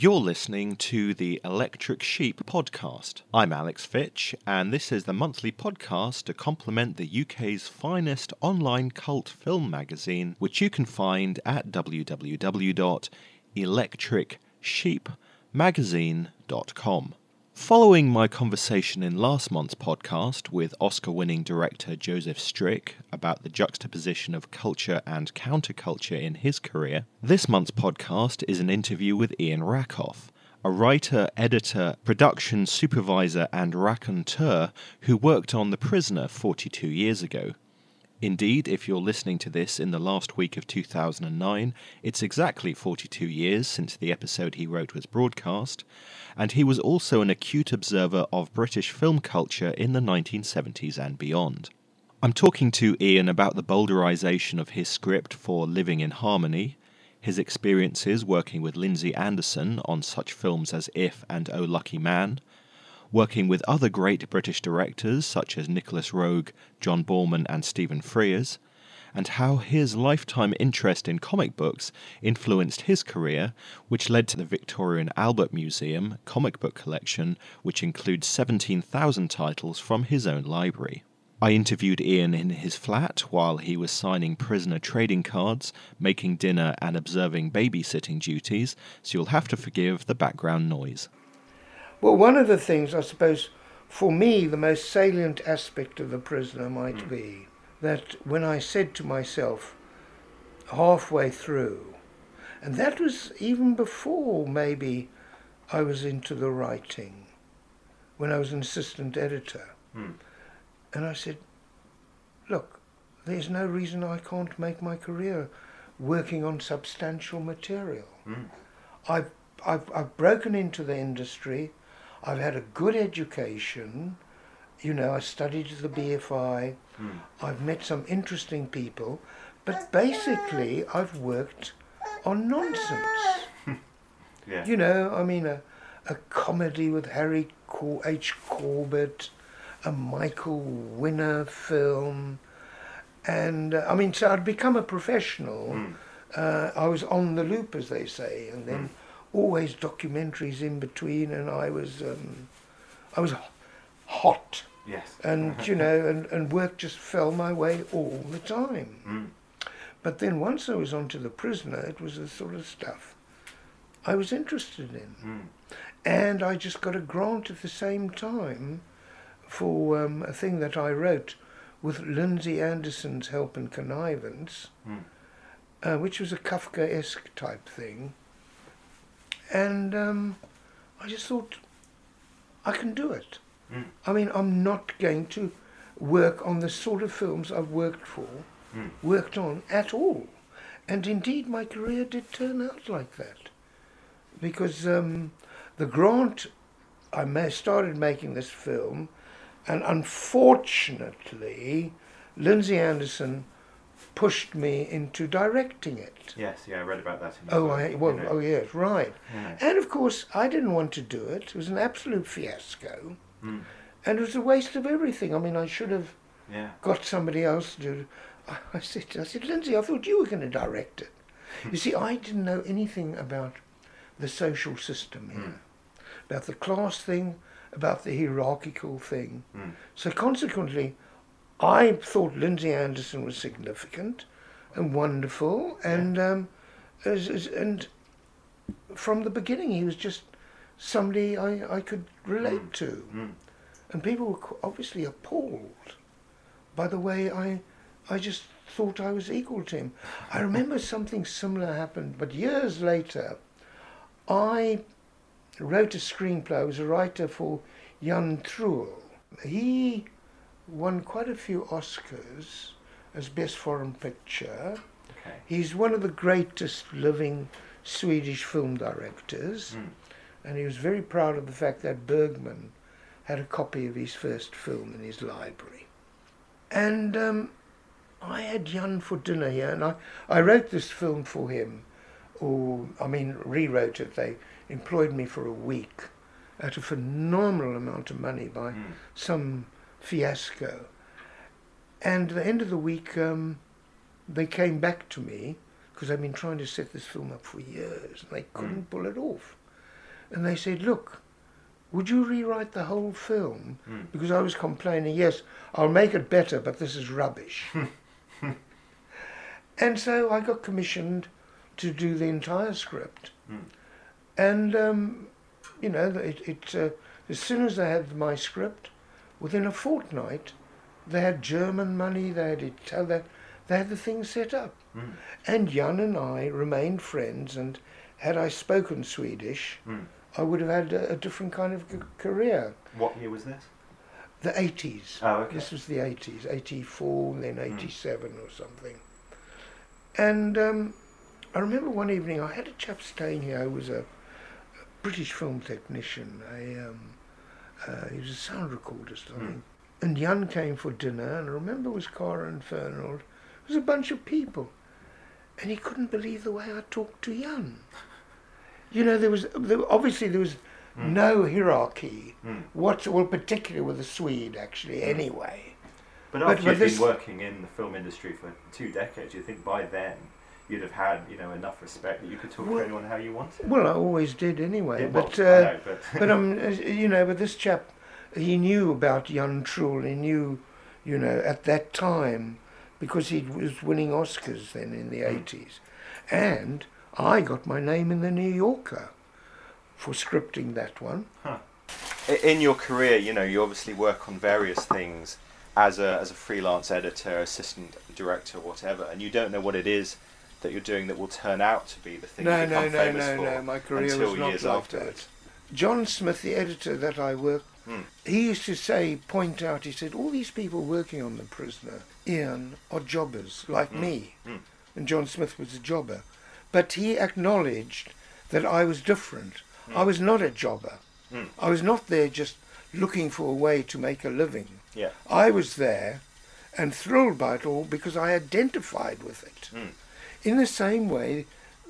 You're listening to the Electric Sheep podcast. I'm Alex Fitch, and this is the monthly podcast to complement the UK's finest online cult film magazine, which you can find at www.electricsheepmagazine.com. Following my conversation in last month's podcast with Oscar winning director Joseph Strick about the juxtaposition of culture and counterculture in his career, this month's podcast is an interview with Ian Rakoff, a writer, editor, production supervisor, and raconteur who worked on The Prisoner 42 years ago. Indeed, if you're listening to this in the last week of 2009, it's exactly 42 years since the episode he wrote was broadcast, and he was also an acute observer of British film culture in the 1970s and beyond. I'm talking to Ian about the bowdlerization of his script for Living in Harmony, his experiences working with Lindsay Anderson on such films as If and Oh Lucky Man, working with other great British directors such as Nicolas Roeg, John Boorman, and Stephen Frears, and how his lifetime interest in comic books influenced his career, which led to the Victorian Albert Museum comic book collection, which includes 17,000 titles from his own library. I interviewed Ian in his flat while he was signing prisoner trading cards, making dinner, and observing babysitting duties, so you'll have to forgive the background noise. Well, one of the things, I suppose, for me, the most salient aspect of The Prisoner might mm. be that when I said to myself, halfway through, and that was even before maybe I was into the writing, when I was an assistant editor. Mm. And I said, look, there's no reason I can't make my career working on substantial material. Mm. I've, I've, I've broken into the industry. I've had a good education. You know, I studied at the BFI. Mm. I've met some interesting people. But basically, I've worked on nonsense. yeah. You know, I mean, a, a comedy with Harry Cor- H. Corbett, a Michael Winner film. And uh, I mean, so I'd become a professional. Mm. Uh, I was on the loop, as they say, and then. Mm always documentaries in between, and I was um, I was hot. Yes. And you know, and, and work just fell my way all the time. Mm. But then once I was onto the prisoner, it was the sort of stuff I was interested in. Mm. And I just got a grant at the same time for um, a thing that I wrote with Lindsay Anderson's help and connivance, mm. uh, which was a Kafka-esque type thing. And um, I just thought, I can do it. Mm. I mean, I'm not going to work on the sort of films I've worked for, mm. worked on at all. And indeed, my career did turn out like that. Because um, the grant, I started making this film, and unfortunately, Lindsay Anderson pushed me into directing it. Yes, yeah, I read about that. oh, I, well, you know. oh yes, right. Yeah. And of course, I didn't want to do it. It was an absolute fiasco, mm. and it was a waste of everything. I mean, I should have yeah. got somebody else to. do I said, I said, Lindsay, I thought you were going to direct it. you see, I didn't know anything about the social system here, mm. about the class thing, about the hierarchical thing. Mm. So consequently, I thought Lindsay Anderson was significant and wonderful, and yeah. um, as, as, and from the beginning he was just somebody I, I could relate mm. to, mm. and people were obviously appalled by the way I I just thought I was equal to him. I remember something similar happened, but years later, I wrote a screenplay. I was a writer for Jan Troell. He won quite a few Oscars as Best Foreign Picture. Okay. He's one of the greatest living Swedish film directors, mm. and he was very proud of the fact that Bergman had a copy of his first film in his library. And um, I had Jan for dinner here, and I, I wrote this film for him, or I mean, rewrote it. They employed me for a week at a phenomenal amount of money by mm. some fiasco. And at the end of the week, um, they came back to me because I've been trying to set this film up for years and they couldn't mm. pull it off. And they said, look, would you rewrite the whole film? Mm. Because I was complaining, yes, I'll make it better, but this is rubbish. and so I got commissioned to do the entire script. Mm. And, um, you know, it, it uh, as soon as they had my script, within a fortnight, they had German money, they had Italian, they had the thing set up. Mm. And Jan and I remained friends, and had I spoken Swedish, Mm. I would have had a, a different kind of c- career. What year was this? The 80s. Oh, okay. This was the 80s, 84, then Mm. 87 or something. And um, I remember one evening I had a chap staying here who was a, a British film technician. A, um, uh, he was a sound recordist, I Mm. think. And Jan came for dinner, and I remember it was Cara and Fernald. It was a bunch of people. And he couldn't believe the way I talked to Jan. You know, there was there, obviously there was Mm. no hierarchy. Mm. What, well, particularly with the Swede, actually, anyway. But But- after but you've this- been working in the film industry for two decades, you think by then you'd have had, you know, enough respect that you could talk Well- to anyone how you wanted. Well, I always did anyway. Yeah, well, but I uh, know, but, but um, as- you know, but this chap, he knew about Jan Troell. He knew, you know, at that time, because he was winning Oscars then in the Mm. eighties, and I got my name in the New Yorker for scripting that one. in your career, you know, you obviously work on various things as a as a freelance editor, assistant director, whatever, and you don't know what it is that you're doing that will turn out to be the thing no, you become no, famous no, for no. My career until was not years like afterwards. that. John Smith, the editor that I worked, Hmm. he used to say, point out, he said, all these people working on The Prisoner, Ian, are jobbers like Hmm. me. Hmm. And John Smith was a jobber. But he acknowledged that I was different. I was not a jobber. I was not there just looking for a way to make a living. Yeah. I was there and thrilled by it all because I identified with it. In the same way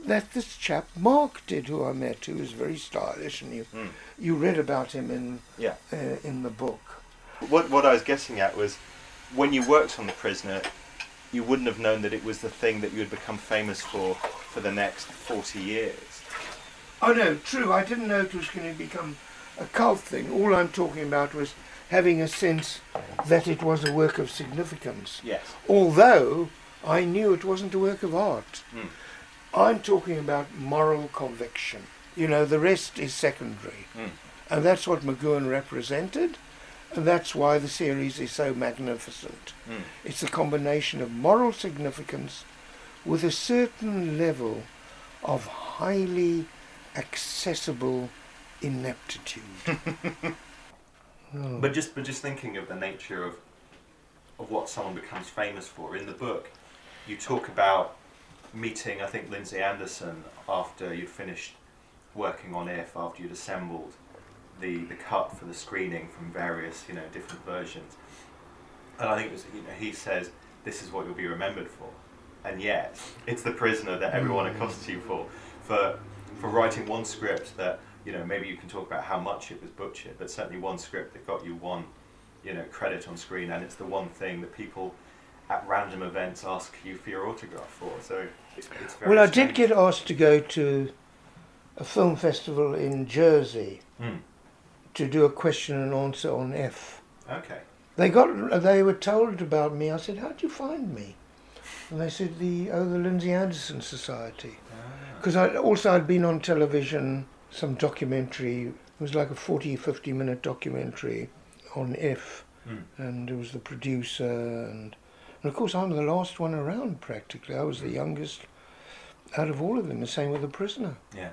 that this chap Mark did, who I met, who was very stylish, and you Mm. you read about him in Yeah. uh, in the book. What what I was getting at was when you worked on The Prisoner, you wouldn't have known that it was the thing that you had become famous for for the next forty years. Oh no, true. I didn't know it was going to become a cult thing. All I'm talking about was having a sense that it was a work of significance. Yes. Although I knew it wasn't a work of art. Mm. I'm talking about moral conviction. You know, the rest is secondary. Mm. And that's what McGoohan represented, and that's why the series is so magnificent. Mm. It's a combination of moral significance with a certain level of highly accessible ineptitude. Oh. But just but just thinking of the nature of of what someone becomes famous for in the book, you talk about meeting I think Lindsay Anderson after you'd finished working on If after you'd assembled the the cut for the screening from various you know different versions, and I think it was you know he says this is what you'll be remembered for, and yet it's the prisoner that everyone Mm. accosts you for. For for writing one script that you know maybe you can talk about how much it was butchered, but certainly one script that got you one you know credit on screen, and it's the one thing that people at random events ask you for your autograph for. So it's, it's very well, I did get asked to go to a film festival in Jersey Hmm. to do a question and answer on If. Okay. They got they were told about me. I said, "How'd you find me?" And they said, "The oh, the Lindsay Anderson Society." Because I also I'd been on television, some documentary. It was like a 40, 50 minute documentary on If, Hmm. and it was the producer, and, and of course I'm the last one around practically. I was the youngest out of all of them. The same with the prisoner. Yeah.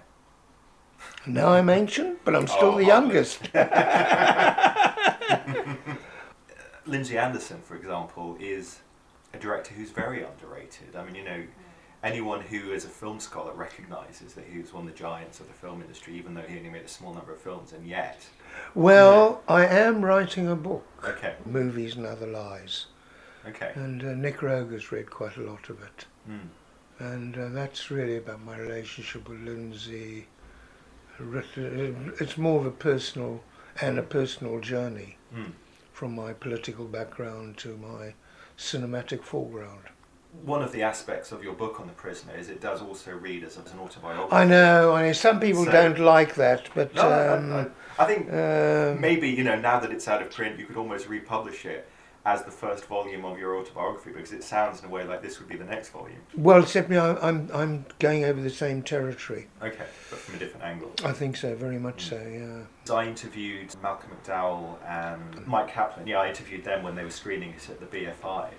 Now I'm ancient, but I'm still Oh, the youngest. Lindsay Anderson, for example, is a director who's very underrated. I mean, you know, anyone who is a film scholar recognizes that he was one of the giants of the film industry, even though he only made a small number of films, and yet. Well, I am writing a book, Okay, Movies and Other Lies, okay. and uh, Nick Roeg's read quite a lot of it. Mm. and uh, that's really about my relationship with Lindsay. It's more of a personal and a personal journey Mm. from my political background to my cinematic foreground. one of the aspects of your book on the prisoner is it does also read as, an autobiography. I know. I mean, some people so, don't like that, but no, um, I, I, I, think um, maybe you know now that it's out of print, you could almost republish it as the first volume of your autobiography because it sounds in a way like this would be the next volume. Well, except me, I'm I'm going over the same territory. Okay, but from a different angle. I think so, very much mm. so. Yeah. I interviewed Malcolm McDowell and Mike Kaplan. Yeah, I interviewed them when they were screening it at the BFI.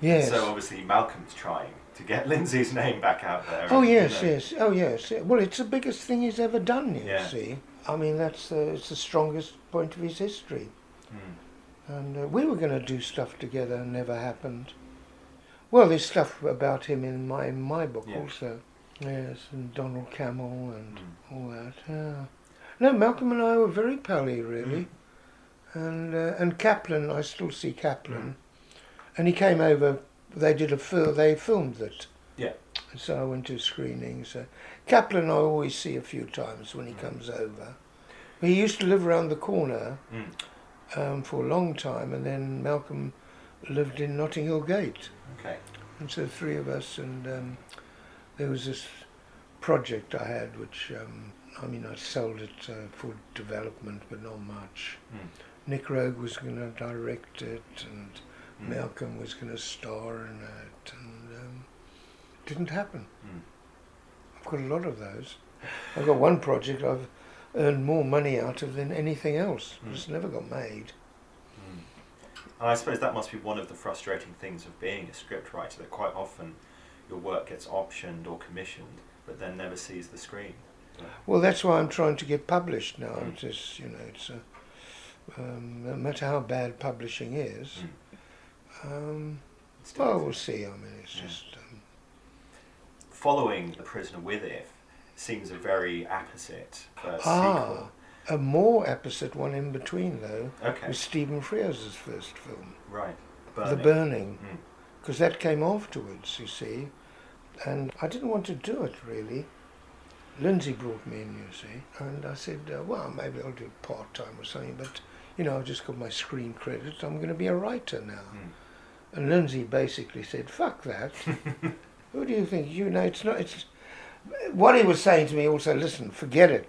Yes. So obviously Malcolm's trying to get Lindsay's name back out there. Oh yes, you know. yes. Oh yes. Well, it's the biggest thing he's ever done. You yeah. see. I mean, that's uh, it's the strongest point of his history. Mm. And uh, we were going to do stuff together, and never happened. Well, there's stuff about him in my in my book yeah. also. Yes, and Donald Cammell and mm. all that. Yeah. No, Malcolm and I were very pally, really. Mm. And uh, and Kaplan, I still see Kaplan. Mm. And he came over. They did a film. They filmed it. Yeah. So I went to screenings. Uh, Kaplan, I always see a few times when he mm. comes over. He used to live around the corner. Um, for a long time, and then Malcolm lived in Notting Hill Gate. Okay. And so three of us, and um, there was this project I had, which um, I mean I sold it uh, for development, but not much. Mm. Nick Roeg was going to direct it, and mm. Malcolm was going to star in it, and um, it didn't happen. Mm. I've got a lot of those. I've got one project I've earned more money out of than anything else. Mm. It's never got made. Mm. And I suppose that must be one of the frustrating things of being a scriptwriter, that quite often your work gets optioned or commissioned, but then never sees the screen. Well, that's why I'm trying to get published now. Mm. It's just, you know, it's a, um, no matter how bad publishing is. Mm. Um, well, we'll see. I mean, it's yeah. just. Um, Following The Prisoner with If, seems a very apposite first ah, sequel. A more apposite one in between, though, okay. was Stephen Frears' first film. Right. Burning. The Burning. Because hmm. mm. that came afterwards, you see. And I didn't want to do it, really. Lindsay brought me in, you see. And I said, uh, well, maybe I'll do part time or something, but, you know, I've just got my screen credit. I'm going to be a writer now. Mm. And Lindsay basically said, fuck that. Who do you think? You know, it's not, it's, what he was saying to me also, listen, forget it.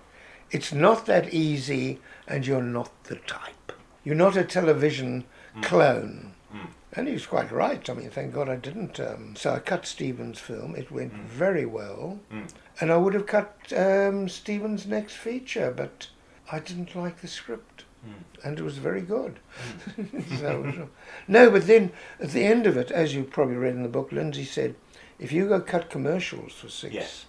It's not that easy, and you're not the type. You're not a television mm. clone. Mm. And he was quite right. I mean, thank God I didn't. Um, so I cut Stephen's film. It went mm. very well. Mm. And I would have cut um, Stephen's next feature, but I didn't like the script. Mm. And it was very good. Mm. so, no, but then at the end of it, as you probably read in the book, Lindsay said, if you go cut commercials for six, yes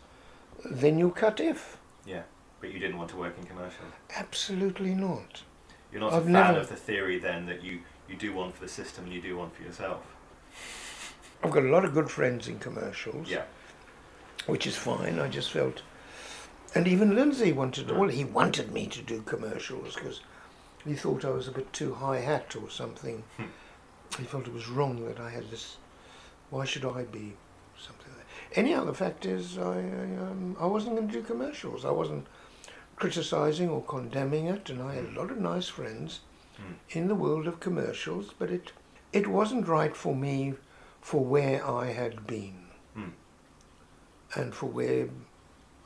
then you cut if. Yeah, but you didn't want to work in commercials. Absolutely not. You're not I've a fan never... of the theory then that you, you do one for the system and you do one for yourself. I've got a lot of good friends in commercials. Yeah. Which is fine. I just felt, and even Lindsay wanted. Well, he wanted me to do commercials because he thought I was a bit too high hat or something. Hmm. He felt it was wrong that I had this. Why should I be Anyhow, the fact is, I, I, um, I wasn't going to do commercials. I wasn't criticizing or condemning it, and I had a lot of nice friends mm. in the world of commercials, but it, it wasn't right for me for where I had been mm. and for where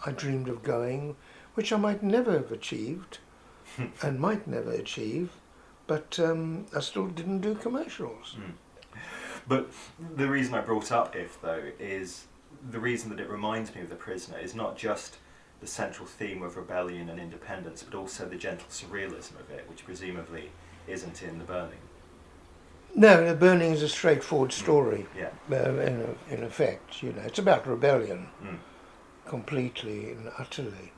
I dreamed of going, which I might never have achieved and might never achieve, but um, I still didn't do commercials. Mm. But the reason I brought up If, though, is the reason that it reminds me of The Prisoner is not just the central theme of rebellion and independence, but also the gentle surrealism of it, which presumably isn't in The Burning. No, The Burning is a straightforward story. Yeah. Uh, in, in effect, you know, it's about rebellion, mm. completely and utterly.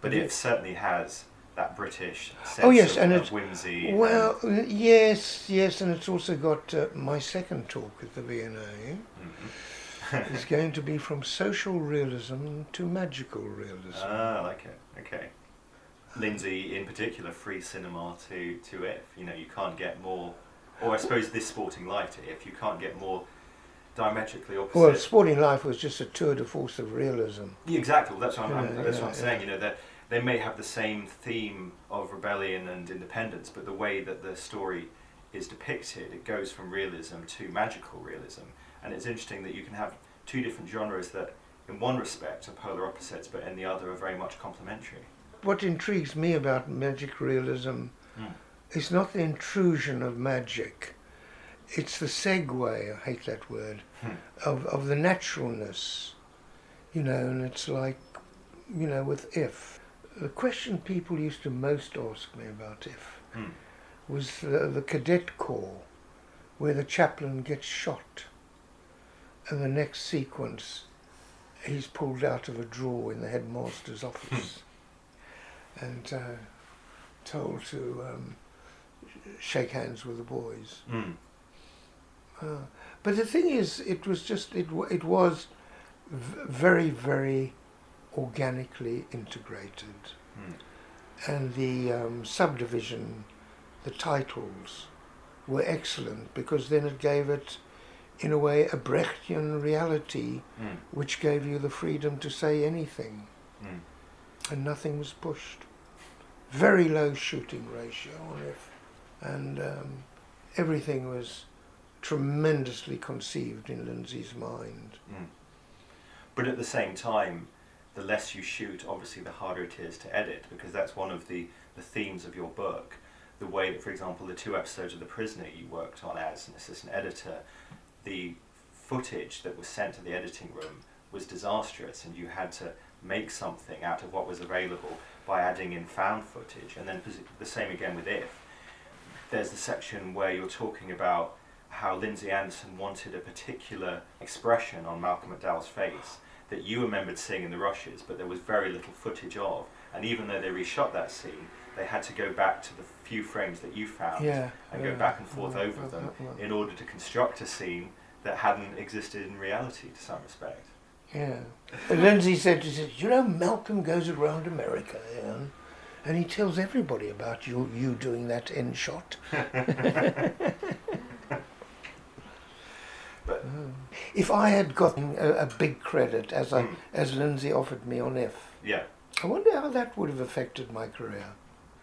But, it, it, certainly has that British sense oh yes, of, and of whimsy. Well, yes, yes, and it's also got uh, my second talk at the V&A. Mm-hmm is going to be from social realism to magical realism. Ah, I like it. Okay. Lindsay, in particular, free cinema to, to if. You know, you can't get more, or I suppose this sporting life to if, you can't get more diametrically opposite. Well, sporting life was just a tour de force of realism. Yeah, exactly. Well, that's what I'm, yeah, that's yeah, what I'm saying. You know, that they may have the same theme of rebellion and independence, but the way that the story is depicted, it goes from realism to magical realism And it's interesting that you can have two different genres that, in one respect, are polar opposites, but in the other are very much complementary. What intrigues me about magic realism mm. is not the intrusion of magic, it's the segue, I hate that word, hmm. of, of the naturalness. You know, and it's like, you know, with if. The question people used to most ask me about if hmm. was the, the cadet corps, where the chaplain gets shot. And the next sequence, he's pulled out of a drawer in the headmaster's office and uh, told to um, shake hands with the boys. Mm. Uh, but the thing is, it was just it it was v- very very organically integrated, mm. and the um, subdivision, the titles, were excellent because then it gave it, in a way, a Brechtian reality, mm. which gave you the freedom to say anything, mm. and nothing was pushed. Very low shooting ratio and um, everything was tremendously conceived in Lindsay's mind. Mm. But at the same time, the less you shoot, obviously, the harder it is to edit because that's one of the, the themes of your book. The way that, for example, the two episodes of The Prisoner you worked on as an assistant editor, the footage that was sent to the editing room was disastrous, and you had to make something out of what was available by adding in found footage. And then the same again with If. There's the section where you're talking about how Lindsay Anderson wanted a particular expression on Malcolm McDowell's face that you remembered seeing in the rushes, but there was very little footage of. And even though they reshot that scene, they had to go back to the few frames that you found yeah, and yeah, go back and forth yeah, over them in order to construct a scene that hadn't existed in reality to some respect. Yeah. And Lindsay said, she said, you know, Malcolm goes around America, yeah, and he tells everybody about you, you doing that end shot. But if I had gotten a, a big credit as I, mm. as Lindsay offered me on If, yeah, I wonder how that would have affected my career.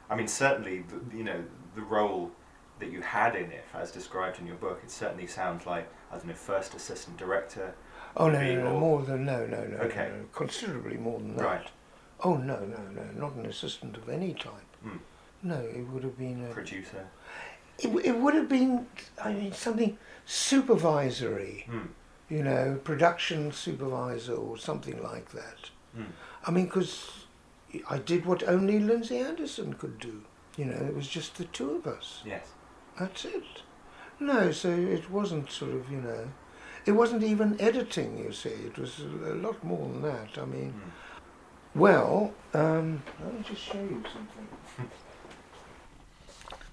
I mean, certainly, the, you know, the role that you had in it, as described in your book, it certainly sounds like I don't know, first assistant director. Oh no, no, no, more than no, no, no, okay. no, considerably more than that. Right. Oh no, no, no, not an assistant of any type. Mm. No, it would have been a producer. It, it would have been, I mean, something supervisory, mm. you know, production supervisor or something like that. Mm. I mean, because I did what only Lindsay Anderson could do. You know, it was just the two of us. Yes. That's it. No, so it wasn't sort of, you know, it wasn't even editing, you see. It was a lot more than that. I mean, mm. well, um, let me just show you something.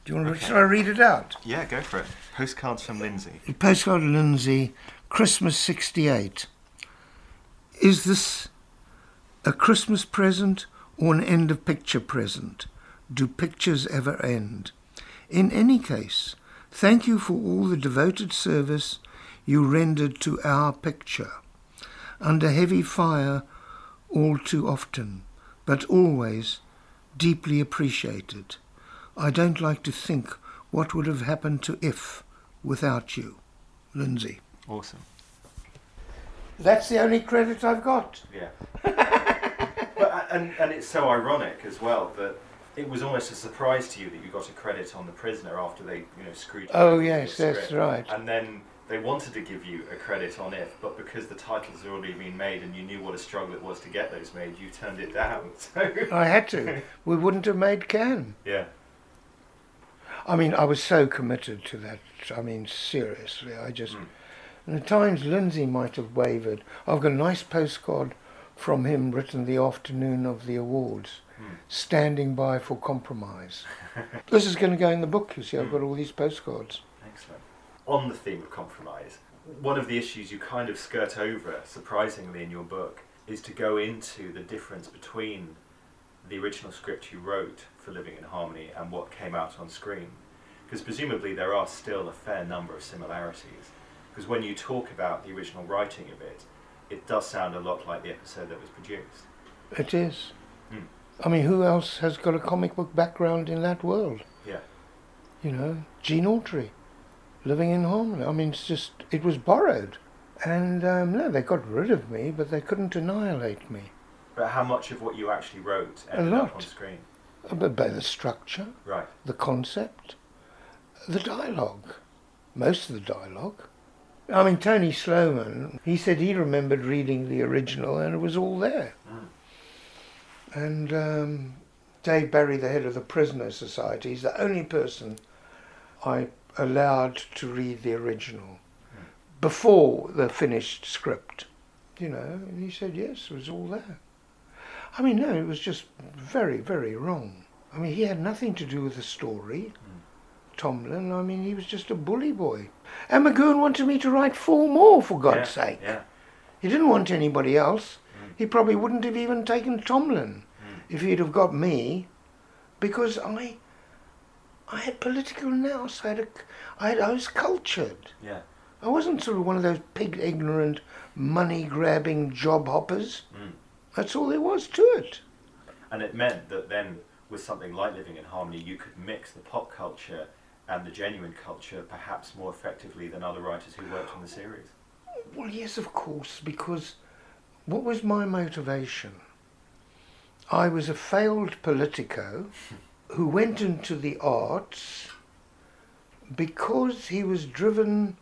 Do you want to? Okay. Shall I read it out? Yeah, go for it. Postcards from Lindsay. Postcard of Lindsay, Christmas '68. Is this a Christmas present or an end of picture present? Do pictures ever end? In any case, thank you for all the devoted service you rendered to our picture. Under heavy fire all too often, but always deeply appreciated. I don't like to think what would have happened to if without you. Lindsay. Awesome. That's the only credit I've got. Yeah. and, and it's so ironic as well that it was almost a surprise to you that you got a credit on The Prisoner after they, you know, screwed. Oh, yes, that's right. And then they wanted to give you a credit on If, but because the titles had already been made and you knew what a struggle it was to get those made, you turned it down. So I had to. We wouldn't have made Cannes. Yeah. I mean, I was so committed to that. I mean, seriously, I just. Mm. And at times, Lindsay might have wavered. I've got a nice postcard from him written the afternoon of the awards, mm. standing by for compromise. this is going to go in the book, you see. I've got all these postcards. Excellent. On the theme of compromise, one of the issues you kind of skirt over, surprisingly, in your book, is to go into the difference between the original script you wrote for Living in Harmony and what came out on screen. Because presumably there are still a fair number of similarities. Because when you talk about the original writing of it, it does sound a lot like the episode that was produced. It is. Mm. I mean, who else has got a comic book background in that world? Yeah. You know, Gene Autry, Living in Harmony. I mean, it's just, it was borrowed. And um, no, they got rid of me, but they couldn't annihilate me. But how much of what you actually wrote ended up on screen? Uh, but by the structure, right. the concept, the dialogue, most of the dialogue. I mean, Tony Sloman, he said he remembered reading the original and it was all there. Mm. And um, Dave Barry, the head of the Prisoner Society, is the only person I allowed to read the original mm. before the finished script. You know, and he said, yes, it was all there. I mean, no, it was just very, very wrong. I mean, he had nothing to do with the story. Mm. Tomblin, I mean, he was just a bully boy. And McGoohan wanted me to write four more, for God's yeah, sake. Yeah. He didn't want anybody else. Mm. He probably wouldn't have even taken Tomblin mm. if he'd have got me, because I, I had political nous. I had, a, I, had, I was cultured. Yeah. I wasn't sort of one of those pig ignorant, money grabbing job hoppers. Mm. That's all there was to it. And it meant that then, with something like Living in Harmony, you could mix the pop culture and the genuine culture perhaps more effectively than other writers who worked on the series. Well, yes, of course, because what was my motivation? I was a failed politico who went into the arts because he was driven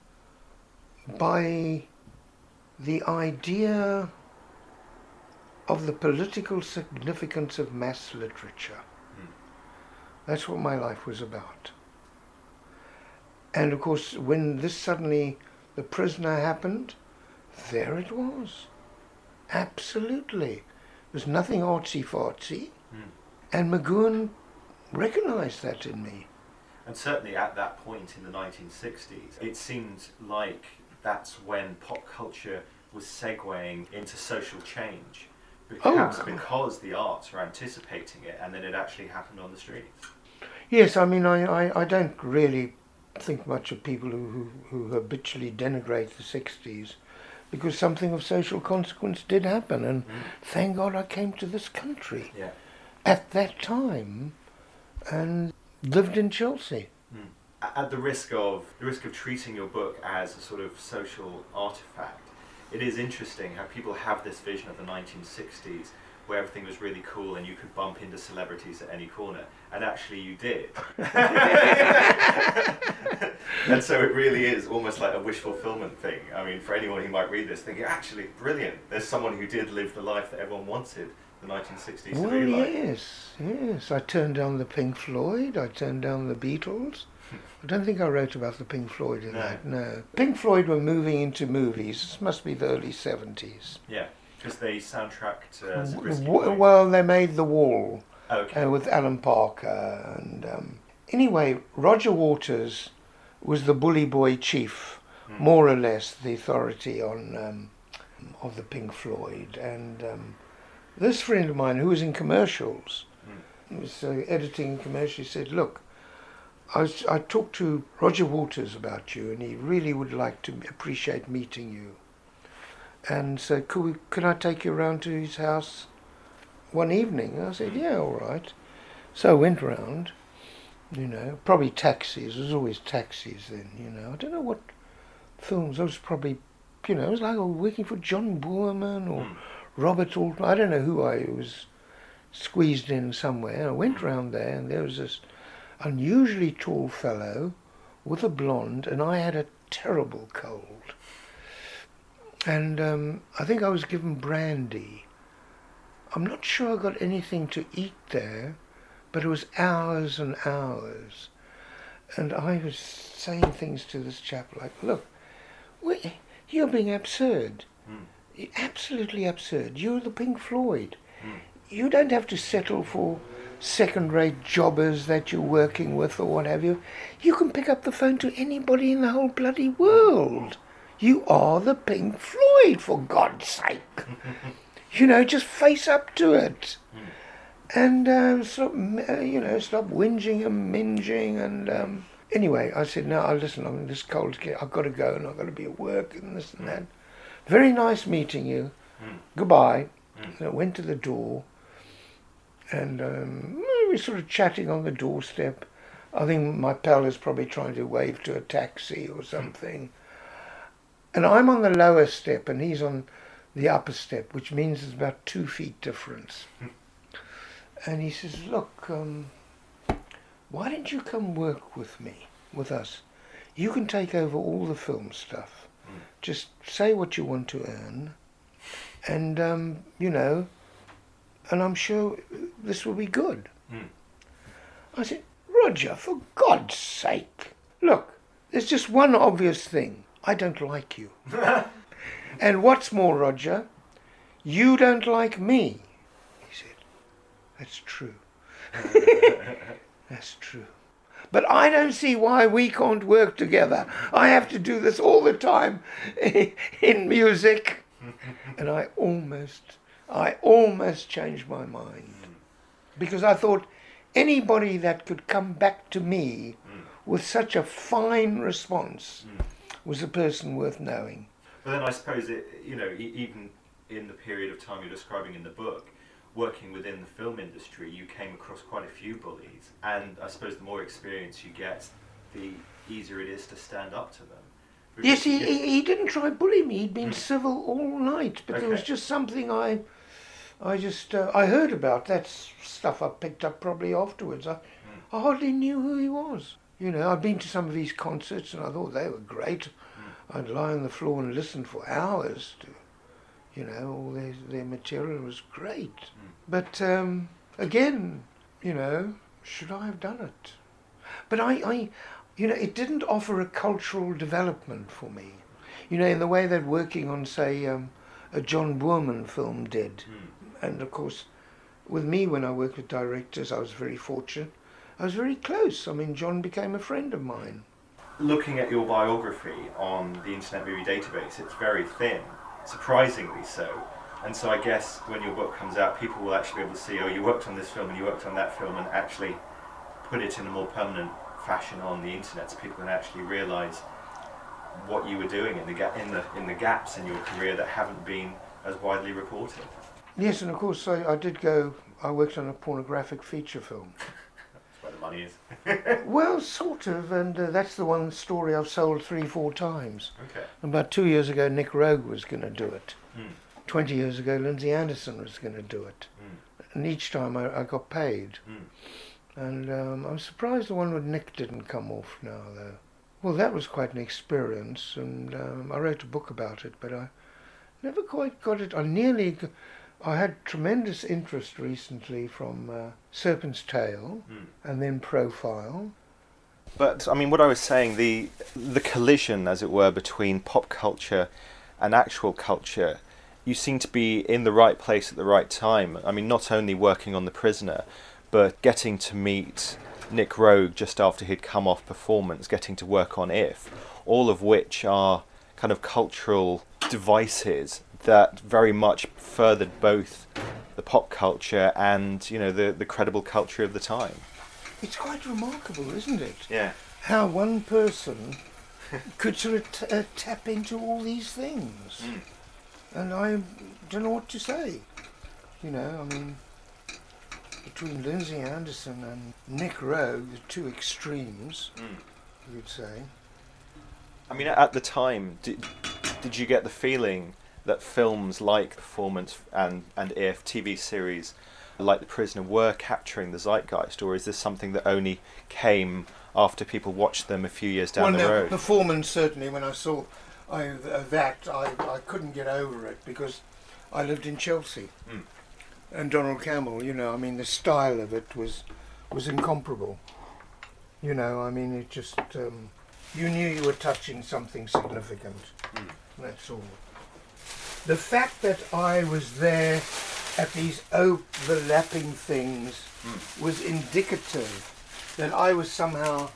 by the idea of the political significance of mass literature. Mm. That's what my life was about. And of course, when this suddenly, the prisoner happened, there it was. Absolutely. There's nothing artsy fartsy. Mm. And McGoohan recognized that in me. And certainly at that point in the 1960s, it seemed like that's when pop culture was segueing into social change perhaps oh. because the arts were anticipating it and then it actually happened on the streets. Yes, I mean, I, I, I don't really think much of people who, who, who habitually denigrate the 60s because something of social consequence did happen and mm. thank God I came to this country yeah. at that time and lived in Chelsea. Mm. At the risk of the risk of treating your book as a sort of social artifact, it is interesting how people have this vision of the 1960s where everything was really cool and you could bump into celebrities at any corner. And actually, you did. and so it really is almost like a wish fulfillment thing. I mean, for anyone who might read this, thinking, actually, brilliant. There's someone who did live the life that everyone wanted the 1960s well, to be like. yes, yes. I turned down the Pink Floyd. I turned down the Beatles. I don't think I wrote about the Pink Floyd in no. that. No, Pink Floyd were moving into movies. This must be the early seventies. Yeah, because they soundtracked. Uh, w- well, they made The Wall. Okay. Uh, with Alan Parker and um, anyway, Roger Waters was the bully boy chief, mm. more or less the authority on um, of the Pink Floyd, and um, this friend of mine who was in commercials, mm. was uh, editing commercials, said, "Look, I, was, I talked to Roger Waters about you, and he really would like to appreciate meeting you. And so, could we, can I take you around to his house one evening? And I said, yeah, all right. So I went round, you know, probably taxis. There was always taxis then, you know. I don't know what films. I was probably, you know, it was like I was working for John Boorman or mm. Robert Altman. I don't know who I was squeezed in somewhere. I went round there, and there was this unusually tall fellow with a blonde, and I had a terrible cold. And um, I think I was given brandy. I'm not sure I got anything to eat there, but it was hours and hours. And I was saying things to this chap like, look, you're being absurd. Mm. Absolutely absurd. You're the Pink Floyd. Mm. You don't have to settle for second rate jobbers that you're working with or what have you, you can pick up the phone to anybody in the whole bloody world. You are the Pink Floyd, for God's sake. you know, just face up to it. And uh, stop, uh, you know, stop whinging and minging. And um, anyway, I said, no, I listen, I'm this cold. I've got to go and I've got to be at work and this and that. Very nice meeting you. Mm. Goodbye. Mm. I went to the door and um, we were sort of chatting on the doorstep. I think my pal is probably trying to wave to a taxi or something. And I'm on the lower step and he's on the upper step, which means there's about two feet difference. and he says, Look, um, why don't you come work with me, with us? You can take over all the film stuff. Just say what you want to earn. And, um, you know, and I'm sure this will be good. Mm. I said, Roger, for God's sake, look, there's just one obvious thing. I don't like you. and what's more, Roger, you don't like me. He said, That's true. That's true. But I don't see why we can't work together. I have to do this all the time in music. And I almost, I almost changed my mind. Because I thought anybody that could come back to me mm. with such a fine response mm. Was a person worth knowing. But then I suppose it, you know, even in the period of time you're describing in the book, working within the film industry, you came across quite a few bullies, and I suppose the more experience you get, the easier it is to stand up to them. yes, he, he, he didn't try bully me. He'd been mm. civil all night, but okay. there was just something I, I just uh, I heard about. That stuff I picked up probably afterwards. I, mm. I hardly knew who he was. You know, I'd been to some of these concerts and I thought they were great. Mm. I'd lie on the floor and listen for hours to you know, all their, their material was great. Mm. But um, again, you know, should I have done it? But I, I, you know, it didn't offer a cultural development for me. You know, in the way that working on, say, um, a John Boorman film did. Mm. And of course, with me, when I worked with directors, I was very fortunate. I was very close. I mean, John became a friend of mine. Looking at your biography on the Internet Movie Database, it's very thin surprisingly so. And so I guess when your book comes out, people will actually be able to see, oh, you worked on this film and you worked on that film, and actually put it in a more permanent fashion on the internet, so people can actually realise what you were doing in the ga- in the in the gaps in your career that haven't been as widely reported. Yes, and of course I, I did go. I worked on a pornographic feature film. That's where the money is. well, sort of, and uh, that's the one story I've sold three, four times. Okay. About two years ago, Nick Roeg was going to do it. Mm. 20 years ago, Lindsay Anderson was going to do it. Mm. And each time I, I got paid. Mm. And um, I'm surprised the one with Nick didn't come off now, though. Well, that was quite an experience, and um, I wrote a book about it, but I never quite got it. I nearly, I had tremendous interest recently from uh, Serpent's Tail mm. and then Profile. But I mean, what I was saying, the the collision, as it were, between pop culture and actual culture you seem to be in the right place at the right time. I mean, not only working on The Prisoner, but getting to meet Nick Roeg just after he'd come off performance, getting to work on If, all of which are kind of cultural devices that very much furthered both the pop culture and you know the the credible culture of the time. It's quite remarkable, isn't it? Yeah. How one person could sort of t- uh, tap into all these things. Mm and I don't know what to say. You know, I mean, between Lindsay Anderson and Nick Roeg, the two extremes, mm. you'd say. I mean, at the time, did, did you get the feeling that films like Performance and, and If TV series like The Prisoner were capturing the zeitgeist, or is this something that only came after people watched them a few years down well, the no, road? Performance certainly. When I saw I, uh, that I, I couldn't get over it because I lived in Chelsea, mm. and Donald Cammell. You know, I mean, the style of it was was incomparable. You know, I mean, it just um, you knew you were touching something significant. Mm. That's all. The fact that I was there at these overlapping things mm. was indicative that I was somehow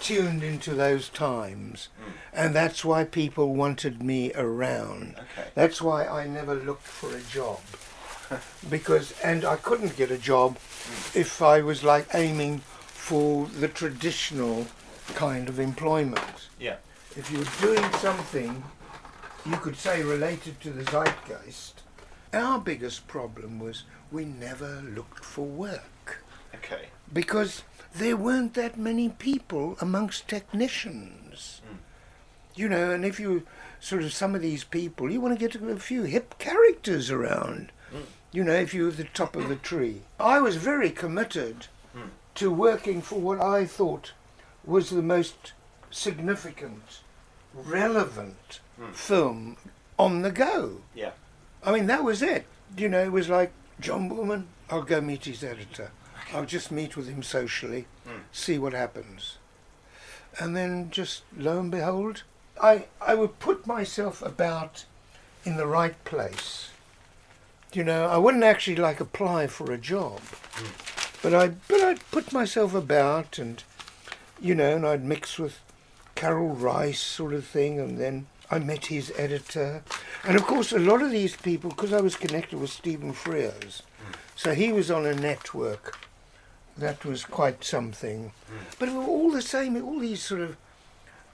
tuned into those times, mm. and that's why people wanted me around. Okay. That's why I never looked for a job, because and I couldn't get a job mm. if I was like aiming for the traditional kind of employment. Yeah. If you were doing something, you could say related to the zeitgeist. Our biggest problem was we never looked for work. Okay. Because there weren't that many people amongst technicians. Mm. You know, and if you sort of some of these people, you want to get a few hip characters around. Mm. You know, if you're at the top of the tree. I was very committed mm. to working for what I thought was the most significant, relevant mm. film on the go. Yeah. I mean, that was it. You know, it was like John Boorman, I'll go meet his editor. I'll just meet with him socially, mm. see what happens. And then just lo and behold, I, I would put myself about in the right place. You know, I wouldn't actually like apply for a job, mm. but I but I'd put myself about and you know, and I'd mix with Karel Reisz sort of thing, and then I met his editor, and of course a lot of these people, because I was connected with Stephen Frears, mm. so he was on a network that was quite something. Mm. But all the same, all these sort of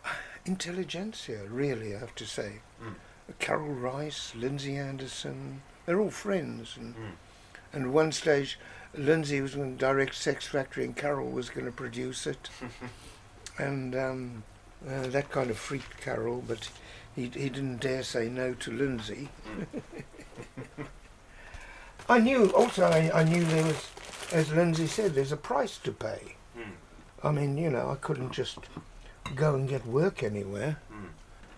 intelligentsia, really, I have to say. Mm. Karel Reisz, Lindsay Anderson, they're all friends. And, and at one stage, Lindsay was going to direct Sex Factory and Karel was going to produce it. and um, uh, that kind of freaked Karel, but he, he didn't dare say no to Lindsay. I knew, also, I, I knew there was, as Lindsay said, there's a price to pay. Mm. I mean, you know, I couldn't just go and get work anywhere. Mm.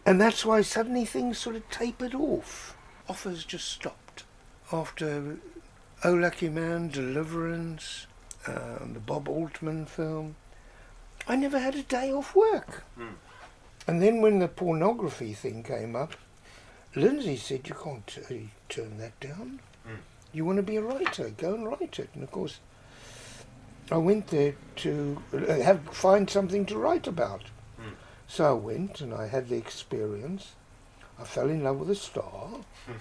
And that's why suddenly things sort of tapered off. Offers just stopped. After Oh Lucky Man, Deliverance, um, the Bob Altman film, I never had a day off work. Mm. And then when the pornography thing came up, Lindsay said, You can't t- turn that down. Mm. You want to be a writer, go and write it. And of course, I went there to uh, have find something to write about. So I went and I had the experience. I fell in love with a star.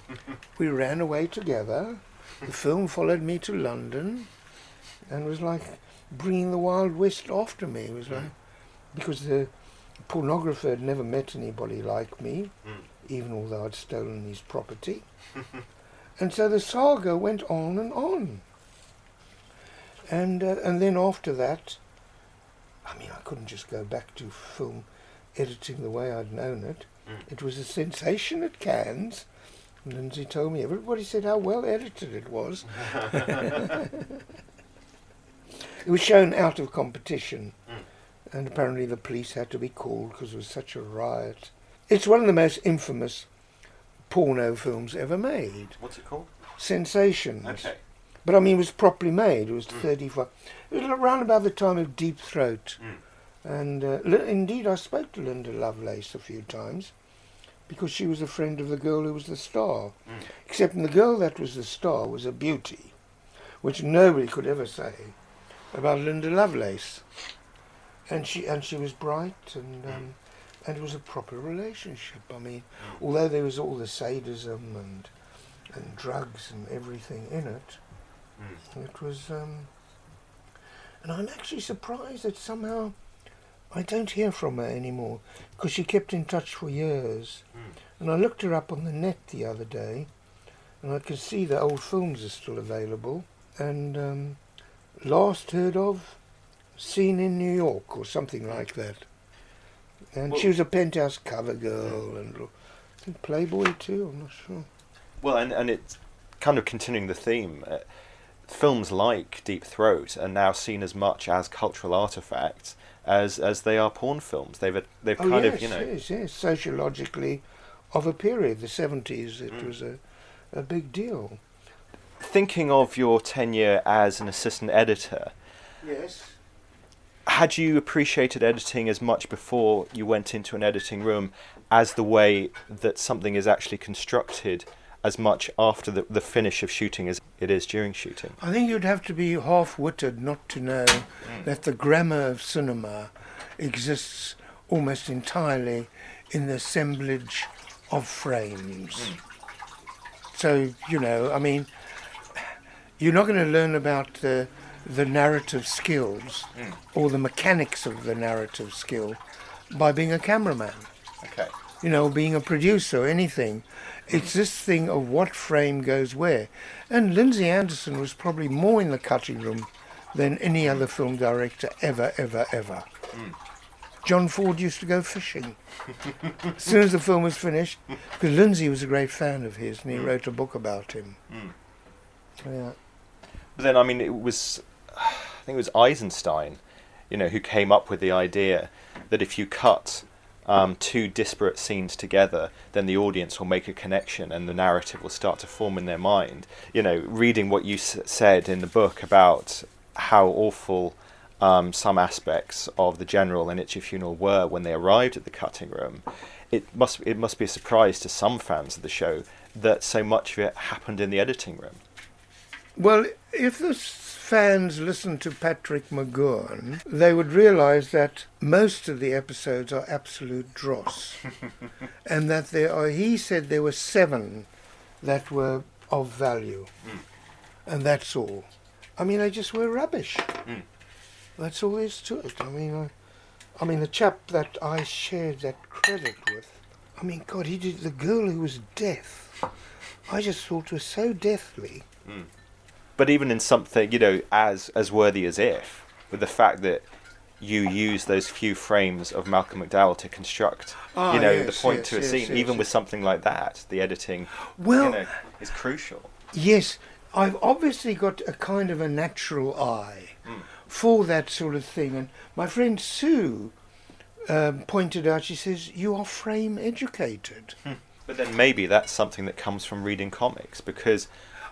we ran away together. The film followed me to London and was like bringing the Wild West after me. It was like, because the pornographer had never met anybody like me, mm. even although I'd stolen his property. and so the saga went on and on. And, uh, and then after that, I mean, I couldn't just go back to film editing the way I'd known it. Mm. It was a sensation at Cannes. Lindsay told me everybody said how well edited it was. it was shown out of competition. And apparently the police had to be called because it was such a riot. It's one of the most infamous porno films ever made. What's it called? Sensations. Okay. But I mean, it was properly made. It was mm. 35. It was around about the time of Deep Throat. Mm. And uh, indeed, I spoke to Linda Lovelace a few times because she was a friend of the girl who was the star. Mm. Except the girl that was the star was a beauty, which nobody could ever say about Linda Lovelace. And she and she was bright and um, and it was a proper relationship. I mean, although there was all the sadism and and drugs and everything in it, mm. it was. Um, and I'm actually surprised that somehow I don't hear from her anymore because she kept in touch for years. Mm. And I looked her up on the net the other day and I could see the old films are still available. And um, last heard of, seen in New York or something like that. And well, she was a penthouse cover girl and I think Playboy too, I'm not sure. Well, and, and it's kind of continuing the theme. Uh, films like Deep Throat are now seen as much as cultural artifacts as as they are porn films. They've they've oh, kind yes, of you know yes, yes, sociologically of a period, the seventies. It mm. was a a big deal. Thinking of your tenure as an assistant editor, yes. Had you appreciated editing as much before you went into an editing room as the way that something is actually constructed as much after the, the finish of shooting as it is during shooting. I think you'd have to be half witted not to know mm. that the grammar of cinema exists almost entirely in the assemblage of frames. Mm. So, you know, I mean, you're not going to learn about the, the narrative skills mm. or the mechanics of the narrative skill by being a cameraman. Okay. You know, being a producer or anything. It's this thing of what frame goes where. And Lindsay Anderson was probably more in the cutting room than any other film director ever, ever, ever. Mm. John Ford used to go fishing. as soon as the film was finished, because Lindsay was a great fan of his and he mm. wrote a book about him. Mm. Yeah. But then, I mean, it was, think it was Eisenstein, you know, who came up with the idea that if you cut um, two disparate scenes together, then the audience will make a connection and the narrative will start to form in their mind. You know, reading what you s- said in the book about how awful um, some aspects of the general and It's Your Funeral were when they arrived at the cutting room, it must it must be a surprise to some fans of the show that so much of it happened in the editing room. Well, if the fans listened to Patrick McGoohan, they would realise that most of the episodes are absolute dross, and that there are. He said there were seven that were of value, mm. and that's all. I mean, they just were rubbish. Mm. That's all there is to it. I mean, I, I mean, the chap that I shared that credit with. I mean, God, he did the girl who was deaf. I just thought was so deathly. Mm. But even in something, you know, as as worthy as If, with the fact that you use those few frames of Malcolm McDowell to construct, ah, you know, yes, the point yes, to a yes, scene. even with something like that, the editing, well, you know, is crucial. Yes, I've obviously got a kind of a natural eye mm. for that sort of thing, and my friend Sue um, pointed out. She says you are frame educated. Hmm. But then maybe that's something that comes from reading comics because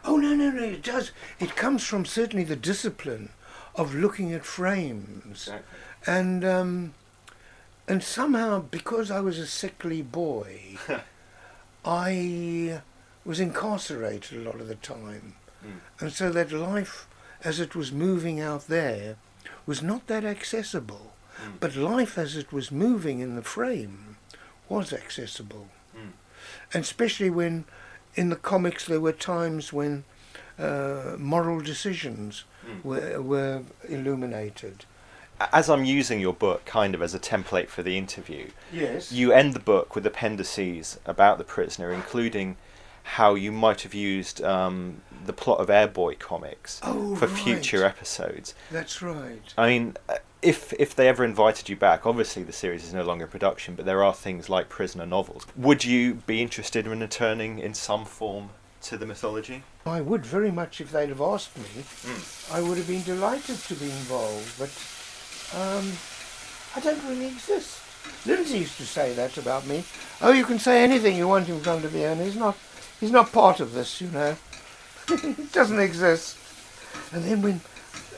Oh, no, no, no, it does. It comes from certainly the discipline of looking at frames. Exactly. And, um, and somehow, because I was a sickly boy, I was incarcerated a lot of the time. Mm. And so that life, as it was moving out there, was not that accessible. Mm. But life as it was moving in the frame was accessible. Mm. And especially when in the comics there were times when uh, moral decisions mm. were, were illuminated. As I'm using your book kind of as a template for the interview, yes. you end the book with appendices about the prisoner, including how you might have used um, the plot of Airboy comics oh, for right. future episodes. That's right. I mean, uh, if if they ever invited you back, obviously the series is no longer in production, but there are things like prisoner novels. Would you be interested in returning in some form to the mythology? I would very much if they'd have asked me. Mm. I would have been delighted to be involved, but um, I don't really exist. Lindsay used to say that about me. Oh, you can say anything you want in front of me, and he's not. He's not part of this, you know. he doesn't exist. And then when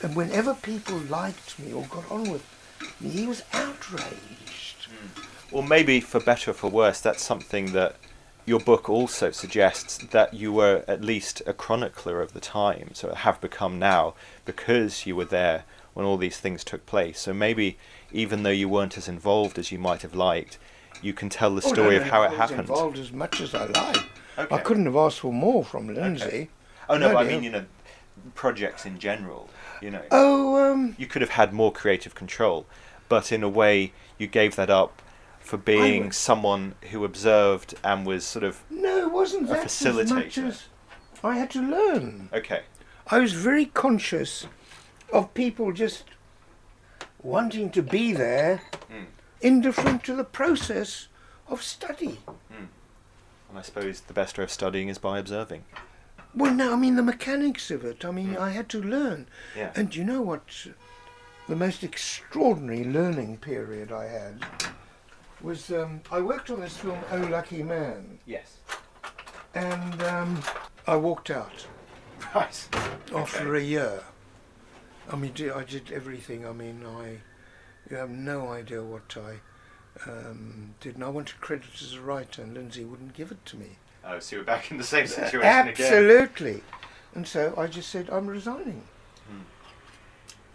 and whenever people liked me or got on with me, he was outraged. Mm. Well, maybe for better or for worse, that's something that your book also suggests that you were at least a chronicler of the time, so have become now because you were there when all these things took place. So maybe even though you weren't as involved as you might have liked, you can tell the story oh, no, no, of how it happened. Involved as much as I like. Okay. I couldn't have asked for more from Lindsay. Okay. Oh no, no I mean you know projects in general. You know. Oh, um, you could have had more creative control, but in a way, you gave that up for being someone who observed and was sort of no, it wasn't a that facilitator. As much as I had to learn. Okay. I was very conscious of people just wanting to be there, mm. indifferent to the process of study. Mm. And I suppose the best way of studying is by observing. Well, no, I mean the mechanics of it. I mean, mm. I had to learn. Yeah. And you know what? The most extraordinary learning period I had was um, I worked on this film, Oh Lucky Man. Yes. And um, I walked out. Right. After okay. a year. I mean, I did everything. I mean, I you have no idea what I um, did. And I wanted credit as a writer, and Lindsay wouldn't give it to me. Oh, so you're back in the same situation again. Absolutely. Again. And so I just said, I'm resigning. Hmm.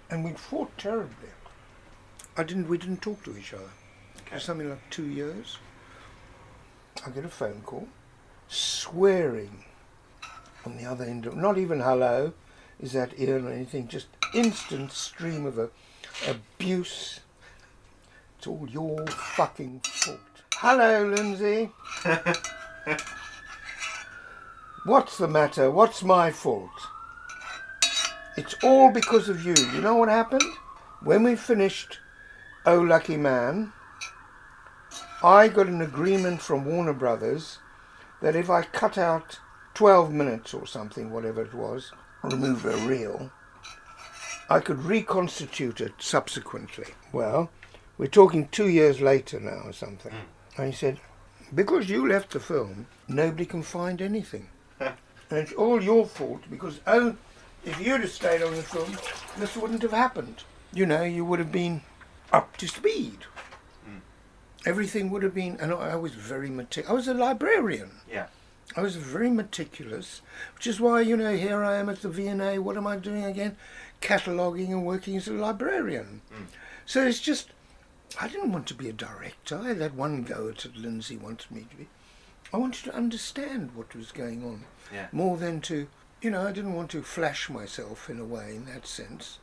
And we fought terribly. I didn't. We didn't talk to each other okay. for something like two years. I get a phone call, swearing on the other end of not even hello, is that Ian or anything, just instant stream of a, abuse. It's all your fucking fault. Hello, Lindsay. What's the matter? What's my fault? It's all because of you. You know what happened? When we finished Oh Lucky Man, I got an agreement from Warner Brothers that if I cut out 12 minutes or something, whatever it was, remove a reel, I could reconstitute it subsequently. Well, we're talking two years later now or something. Hmm. And he said, because you left the film, nobody can find anything. And it's all your fault because oh, if you'd have stayed on the film, this wouldn't have happened. You know, you would have been up to speed. Mm. Everything would have been, and I was very meticulous. I was a librarian. Yeah. I was very meticulous, which is why, you know, here I am at the V&A. What am I doing again? Cataloguing and working as a librarian. Mm. So it's just, I didn't want to be a director. I had one go at it Lindsay wanted me to be. I wanted to understand what was going on yeah. more than to, you know, I didn't want to flash myself in a way in that sense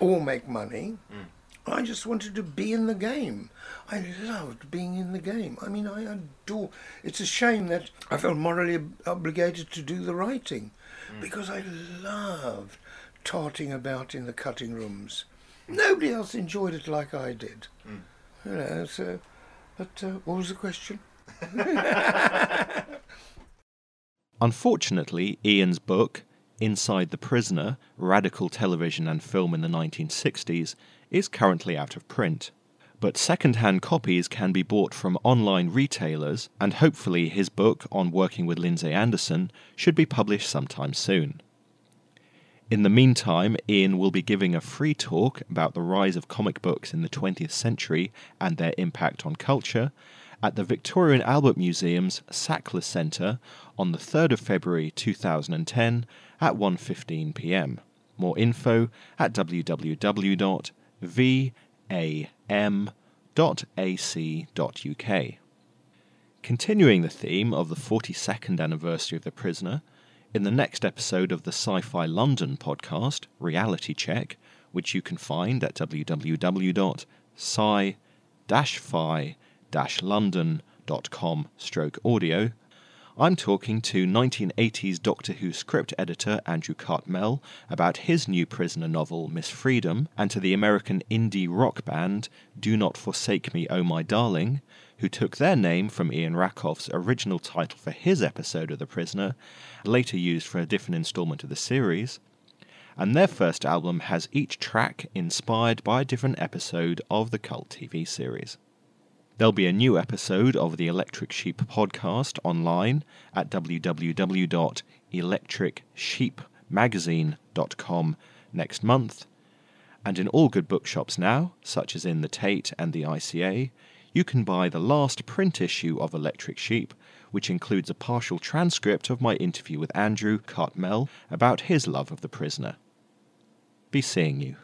or make money. Mm. I just wanted to be in the game. I loved being in the game. I mean, I adore. It's a shame that I felt morally obligated to do the writing mm. because I loved tarting about in the cutting rooms. Nobody else enjoyed it like I did. Mm. You know, so. But uh, what was the question? Unfortunately, Ian's book, Inside the Prisoner Radical Television and Film in the 1960s, is currently out of print. But second hand copies can be bought from online retailers, and hopefully his book on working with Lindsay Anderson should be published sometime soon. In the meantime, Ian will be giving a free talk about the rise of comic books in the 20th century and their impact on culture at the Victoria and Albert Museum's Sackler Centre on the 3rd of February 2010 at 1:15 p.m. More info at www.vam.ac.uk. Continuing the theme of the 42nd anniversary of The Prisoner, in the next episode of the Sci Fi London podcast, Reality Check, which you can find at www.sci-fi-london.com stroke audio, I'm talking to 1980s Doctor Who script editor Andrew Cartmel about his new prisoner novel Miss Freedom, and to the American indie rock band Do Not Forsake Me, Oh My Darling, who took their name from Ian Rakoff's original title for his episode of The Prisoner, later used for a different installment of the series. And their first album has each track inspired by a different episode of the cult TV series. There'll be a new episode of the Electric Sheep podcast online at www.electricsheepmagazine.com next month. And in all good bookshops now, such as in the Tate and the ICA, you can buy the last print issue of Electric Sheep, which includes a partial transcript of my interview with Andrew Cartmel about his love of the prisoner. Be seeing you.